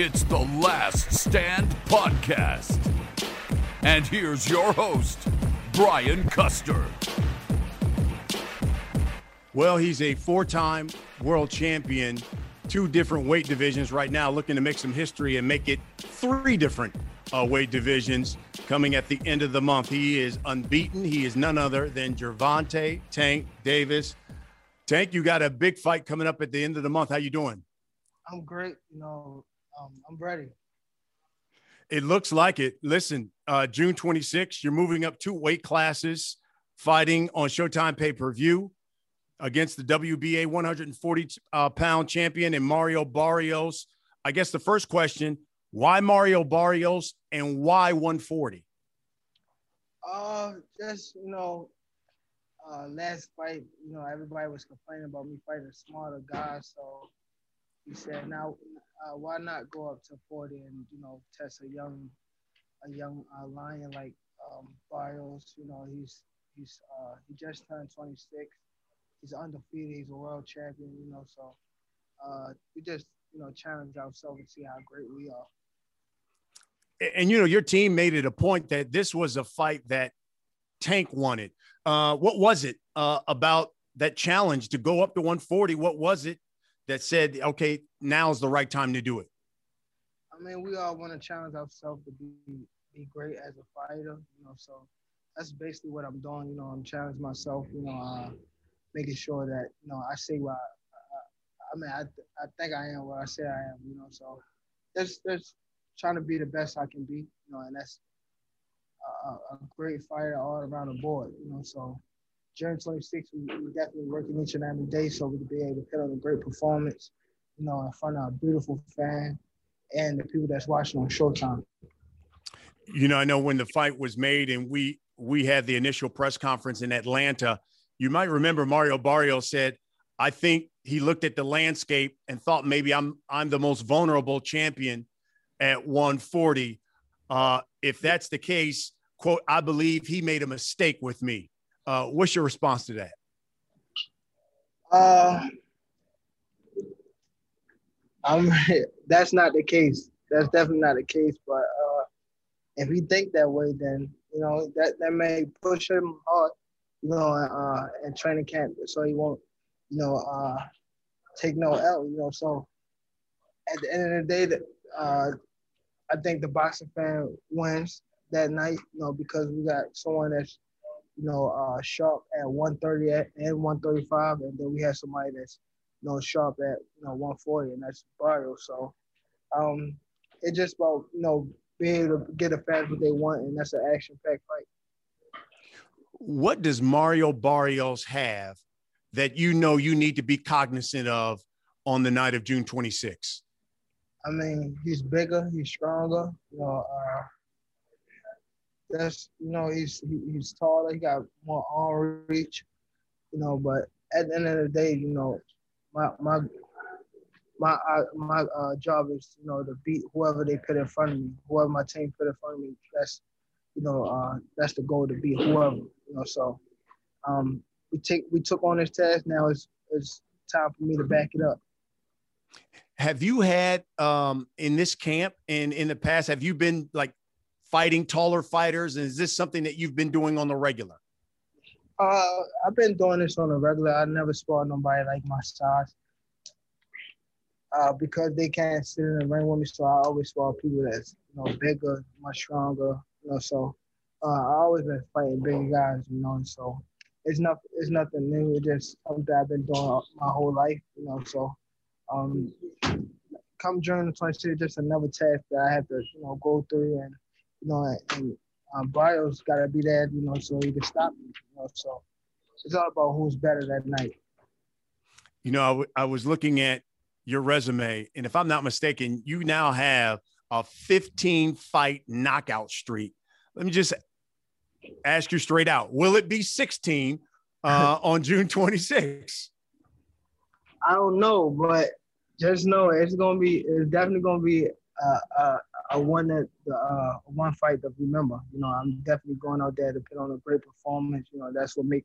It's the Last Stand Podcast. And here's your host, Brian Custer. Well, he's a four time world champion, two different weight divisions right now, looking to make some history and make it three different uh, weight divisions coming at the end of the month. He is unbeaten. He is none other than Gervonta Tank Davis. Tank, you got a big fight coming up at the end of the month. How you doing? I'm great. You know, um, I'm ready. It looks like it. Listen, uh, June 26th, you're moving up two weight classes, fighting on Showtime pay per view against the WBA 140 uh, pound champion and Mario Barrios. I guess the first question why Mario Barrios and why 140? Uh, just, you know, uh, last fight, you know, everybody was complaining about me fighting a smaller guy. So he said, now, uh, why not go up to 40 and, you know, test a young, a young uh, lion like um, Barrios? You know, he's, he's, uh, he just turned 26 he's undefeated. He's a world champion, you know. So uh, we just, you know, challenge ourselves and see how great we are. And you know, your team made it a point that this was a fight that Tank wanted. Uh, what was it uh, about that challenge to go up to 140? What was it that said, okay, now's the right time to do it? I mean, we all want to challenge ourselves to be be great as a fighter, you know. So that's basically what I'm doing. You know, I'm challenging myself. You know, uh, making sure that you know I say what I, I, mean. I I think I am what I say I am. You know, so that's that's trying to be the best I can be. You know, and that's a great fighter all around the board. You know, so June 26th, we, we definitely working each and every day so we can be able to put on a great performance. You know, in front of a beautiful fan and the people that's watching on Showtime. You know, I know when the fight was made and we we had the initial press conference in Atlanta you might remember Mario Barrios said, I think he looked at the landscape and thought maybe I'm I'm the most vulnerable champion at 140. Uh, if that's the case, quote, I believe he made a mistake with me. Uh, what's your response to that? Uh, I'm. That's not the case. That's definitely not the case. But uh, if he think that way, then you know that that may push him hard you know, uh, in training camp, so he won't, you know, uh, take no L. You know, so at the end of the day, that uh, I think the boxing fan wins that night. You know, because we got someone that's, you know, uh, sharp at 130 and 135, and then we have somebody that's, you know, sharp at you know 140, and that's Barrio. So, um, it's just about you know being able to get a fans what they want, and that's an action-packed fight what does Mario Barrios have that you know you need to be cognizant of on the night of June 26? I mean, he's bigger, he's stronger. You know, uh, that's you know, he's he, he's taller, he got more arm reach. You know, but at the end of the day, you know, my my my my uh, job is you know to beat whoever they put in front of me, whoever my team put in front of me. That's you know, uh, that's the goal to be whoever, you know. So um, we take we took on this task. Now it's it's time for me to back it up. Have you had um, in this camp and in the past? Have you been like fighting taller fighters? And is this something that you've been doing on the regular? Uh, I've been doing this on the regular. I never sparred nobody like my size. Uh, because they can't sit in the ring with me, so I always spar people that's you know bigger, much stronger, you know, so uh, I always been fighting big guys, you know, so it's not it's nothing new. It's just something I've been doing my whole life, you know. So um, come June the 26th, just another test that I have to, you know, go through and you know, and um, Barrios got to be there, you know, so he can stop me, you know. So it's all about who's better that night. You know, I, w- I was looking at your resume, and if I'm not mistaken, you now have a 15 fight knockout streak. Let me just ask you straight out will it be 16 uh, on June 26? I don't know, but just know it's gonna be. It's definitely gonna be a, a, a one that uh, one fight to remember. You know, I'm definitely going out there to put on a great performance. You know, that's what make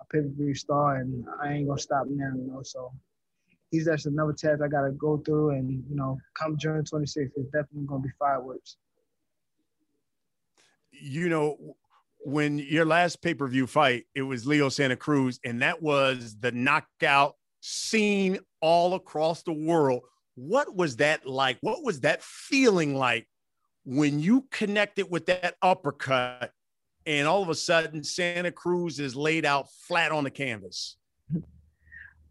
a pay per view star, and I ain't gonna stop now. You know, so he's just another test I gotta go through, and you know, come June 26th, it's definitely gonna be fireworks. You know, when your last pay per view fight, it was Leo Santa Cruz, and that was the knockout seen all across the world. What was that like? What was that feeling like when you connected with that uppercut and all of a sudden Santa Cruz is laid out flat on the canvas?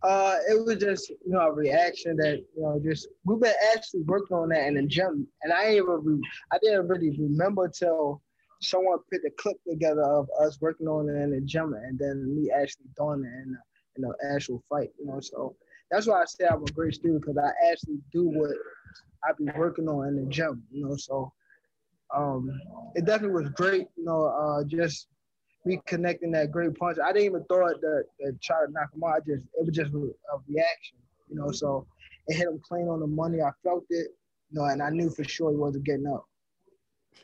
Uh, it was just you know a reaction that you know just we've been actually working on that in the gym, and I ain't even re- I didn't really remember till someone put the clip together of us working on it in the gym, and then me actually doing it in in the actual fight. You know, so that's why I say I'm a great student because I actually do what I be working on in the gym. You know, so um, it definitely was great. You know, uh, just me connecting that great punch. I didn't even throw it to try to knock him out. I just it was just a reaction. You know, so it hit him clean on the money. I felt it. You know, and I knew for sure he wasn't getting up.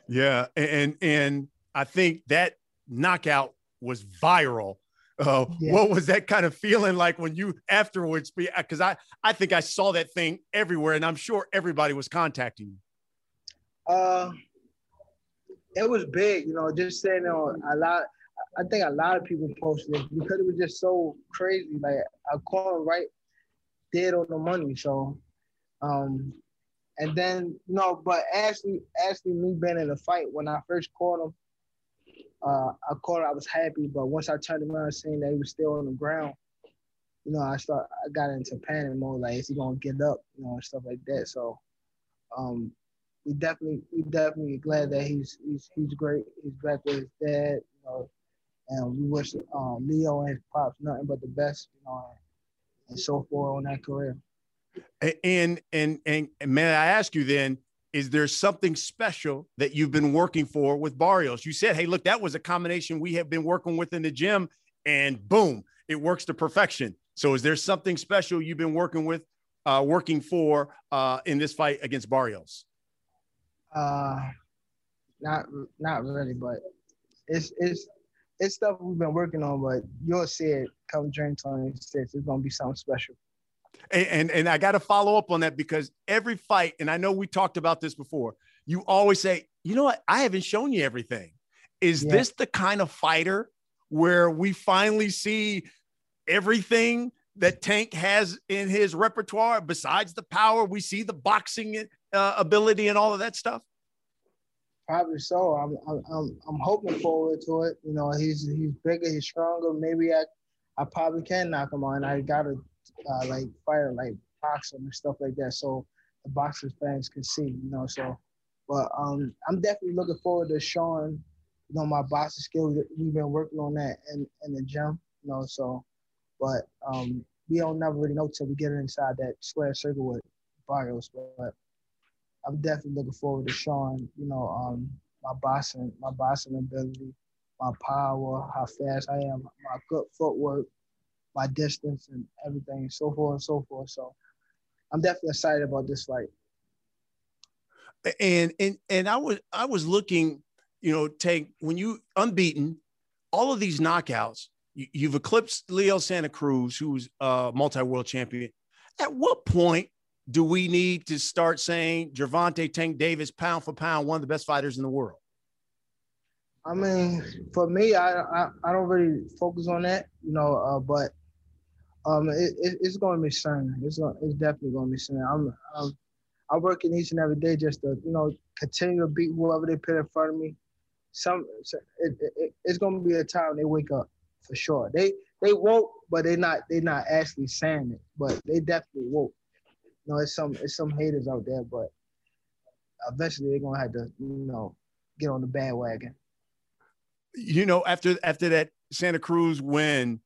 Yeah, and and I think that knockout was viral. Uh, yeah. What was that kind of feeling like when you afterwards? Because I I think I saw that thing everywhere, and I'm sure everybody was contacting you. Uh, it was big, you know, just saying on a lot. I think a lot of people posted it because it was just so crazy. Like I caught him right dead on the money. So, um, and then no, but actually, actually, me being in the fight when I first caught him, uh, I caught. I was happy, but once I turned around, seeing that he was still on the ground, you know, I start. I got into panic mode. Like, is he gonna get up? You know, and stuff like that. So, um, we definitely we definitely glad that he's he's he's great. He's back with his dad, you know, and we wish um, Leo and his pops nothing but the best, you know, and, so forth on that career. And and and, and may I ask you then? Is there something special that you've been working for with Barrios? You said, "Hey, look, that was a combination we have been working with in the gym, and boom, it works to perfection." So, is there something special you've been working with, uh, working for uh, in this fight against Barrios? Uh, not not really, but it's it's it's stuff we've been working on. But you'll see it come June 26th. It's gonna be something special. And, and, and I got to follow up on that because every fight, and I know we talked about this before. You always say, you know what? I haven't shown you everything. Is yeah. this the kind of fighter where we finally see everything that Tank has in his repertoire besides the power? We see the boxing uh, ability and all of that stuff? Probably so. I'm, I'm I'm hoping forward to it. You know, he's he's bigger, he's stronger. Maybe I I probably can knock him on. I gotta uh, like fire like box him and stuff like that, so the boxers fans can see. You know, so but um, I'm definitely looking forward to showing you know my boxing skills. We've been working on that in in the gym. You know, so but um, we don't never really know till we get inside that square circle with Barrios, but I'm definitely looking forward to showing, you know, um, my boxing, my boxing ability, my power, how fast I am, my good footwork, my distance, and everything, so forth and so forth. So, I'm definitely excited about this fight. And and and I was I was looking, you know, take when you unbeaten, all of these knockouts, you, have eclipsed Leo Santa Cruz, who's a multi-world champion. At what point do we need to start saying Gervonta Tank Davis, pound for pound, one of the best fighters in the world? I mean, for me, I I, I don't really focus on that, you know, uh, but um, it, it, it's going to be soon. It's going, it's definitely going to be soon. I'm, I'm I'm working each and every day just to you know continue to beat whoever they put in front of me. Some it, it, it's going to be a time they wake up for sure. They they woke, but they not they not actually saying it, but they definitely woke know, it's some it's some haters out there, but eventually they're gonna have to, you know, get on the bandwagon. You know, after after that Santa Cruz win,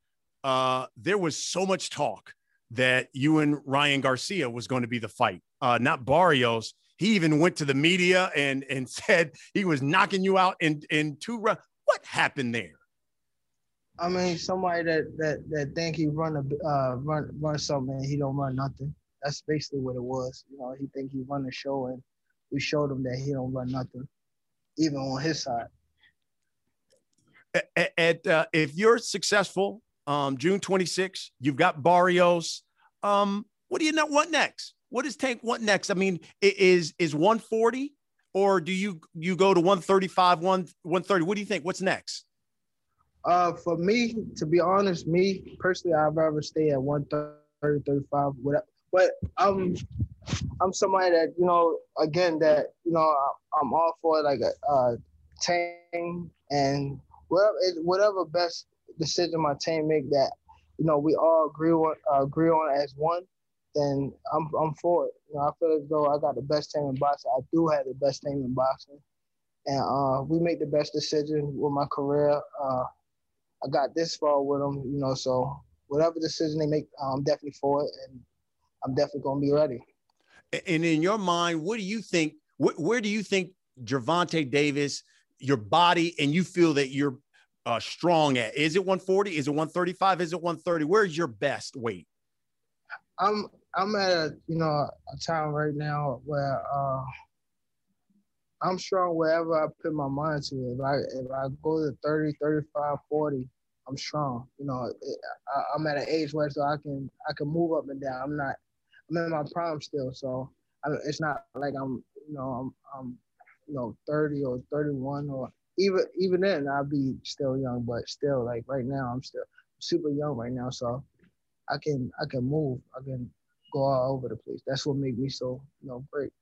uh, there was so much talk that you and Ryan Garcia was going to be the fight, uh, not Barrios. He even went to the media and and said he was knocking you out in in two rounds. What happened there? I mean, somebody that that that think he run a uh, run run something, he don't run nothing that's basically what it was. You know, he think he run the show, and we showed him that he don't run nothing, even on his side. At, at uh, if you're successful, um, June 26th, you've got Barrios. Um, what do you know? What next? What does Tank want next? I mean, is is 140 or do you you go to 135, 1 130? What do you think? What's next? Uh, for me, to be honest, me personally, I'd rather stay at 130, 35, whatever. But I'm I'm somebody that you know, again, that you know, I'm all for like a, a team and whatever whatever best decision my team make that you know we all agree on uh, agree on as one then I'm I'm for it. You know, I feel as though I got the best team in boxing. I do have the best team in boxing, and uh, we make the best decision with my career. Uh, I got this far with them, you know. So whatever decision they make, I'm definitely for it, and I'm definitely gonna be ready. And in your mind, what do you think? Wh- where do you think Gervonta Davis, your body, and you feel that you're uh, strong at? Is it 140? Is it 135? Is it 130? Where's your best weight? I'm I'm at a you know a time right now where uh, I'm strong wherever I put my mind to. If I if I go to 30, 35, 40, I'm strong. You know, it, I, am at an age where so I can I can move up and down. I'm not I'm in my prime still, so I, it's not like I'm you know I'm I'm you know 30 or 31 or even even then I'll be still young, but still like right now I'm still super young right now, so I can I can move. I can go all over the place. That's what made me so you know great.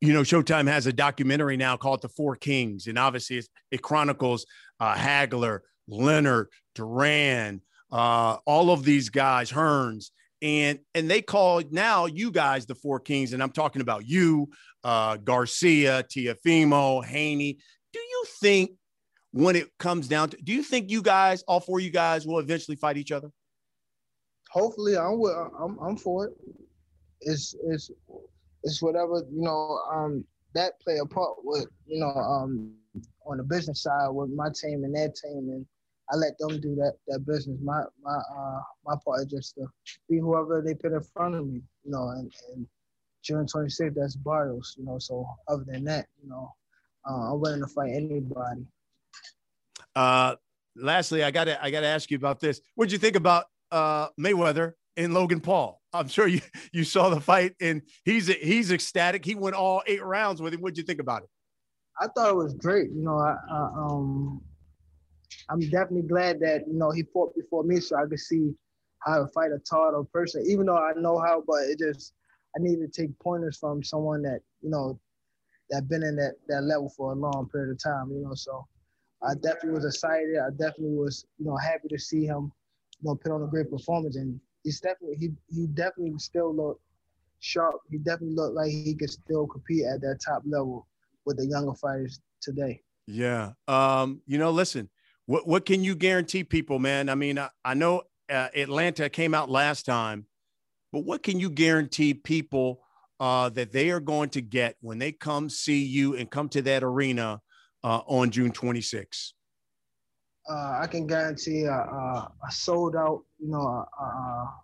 You know, Showtime has a documentary now called The Four Kings, and obviously it chronicles uh, Hagler, Leonard, Duran, uh, all of these guys, Hearns, and and they call now you guys the Four Kings, and I'm talking about you, uh, Garcia, Teofimo, Haney. Think when it comes down to, do you think you guys, all four of you guys, will eventually fight each other? hopefully I'm I'm I'm for it. It's it's it's whatever you know. Um, that play a part with you know um on the business side with my team and their team, and I let them do that that business. My my uh my part is just to be whoever they put in front of me, you know, and and June 26th, that's Barrios, you know. So other than that, you know, uh, I'm willing to fight anybody. Uh, lastly, I gotta I gotta ask you about this. What'd you think about uh, Mayweather and Logan Paul. I'm sure you you saw the fight, and he's he's ecstatic. He went all eight rounds with him. What'd you think about it? I thought it was great. You know, I, I um, I'm definitely glad that you know he fought before me, so I could see how to fight a taller person. Even though I know how, but it just I need to take pointers from someone that you know that been in that that level for a long period of time. You know, so I definitely was excited. I definitely was you know happy to see him you know, put on a great performance. And he's definitely he he definitely still look sharp. He definitely looked like he could still compete at that top level with the younger fighters today. Yeah. Um, you know, listen, what what can you guarantee people, man? I mean, I, I know uh, Atlanta came out last time, but what can you guarantee people uh, that they are going to get when they come see you and come to that arena uh, on June 26th? uh, I can guarantee a, a, a, sold out, you know, a, a,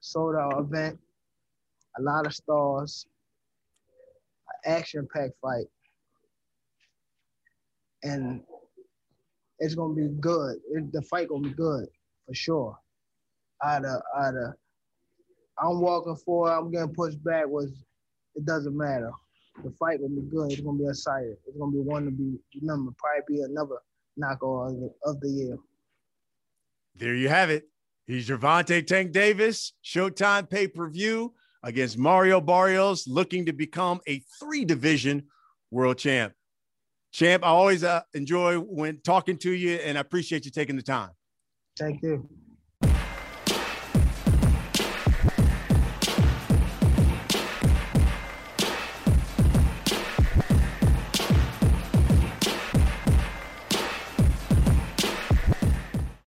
sold out event, a lot of stars, action packed fight, and it's gonna be good. It, the fight gonna be good for sure. Out of out of, I'm walking forward. I'm getting pushed back. Was it doesn't matter. The fight gonna be good. It's gonna be exciting. It's gonna be one to be remembered. Probably be another knockout of the year. There you have it. He's Gervonta Tank Davis, Showtime pay per view against Mario Barrios, looking to become a three division world champ. Champ, I always uh, enjoy when talking to you, and I appreciate you taking the time. Thank you.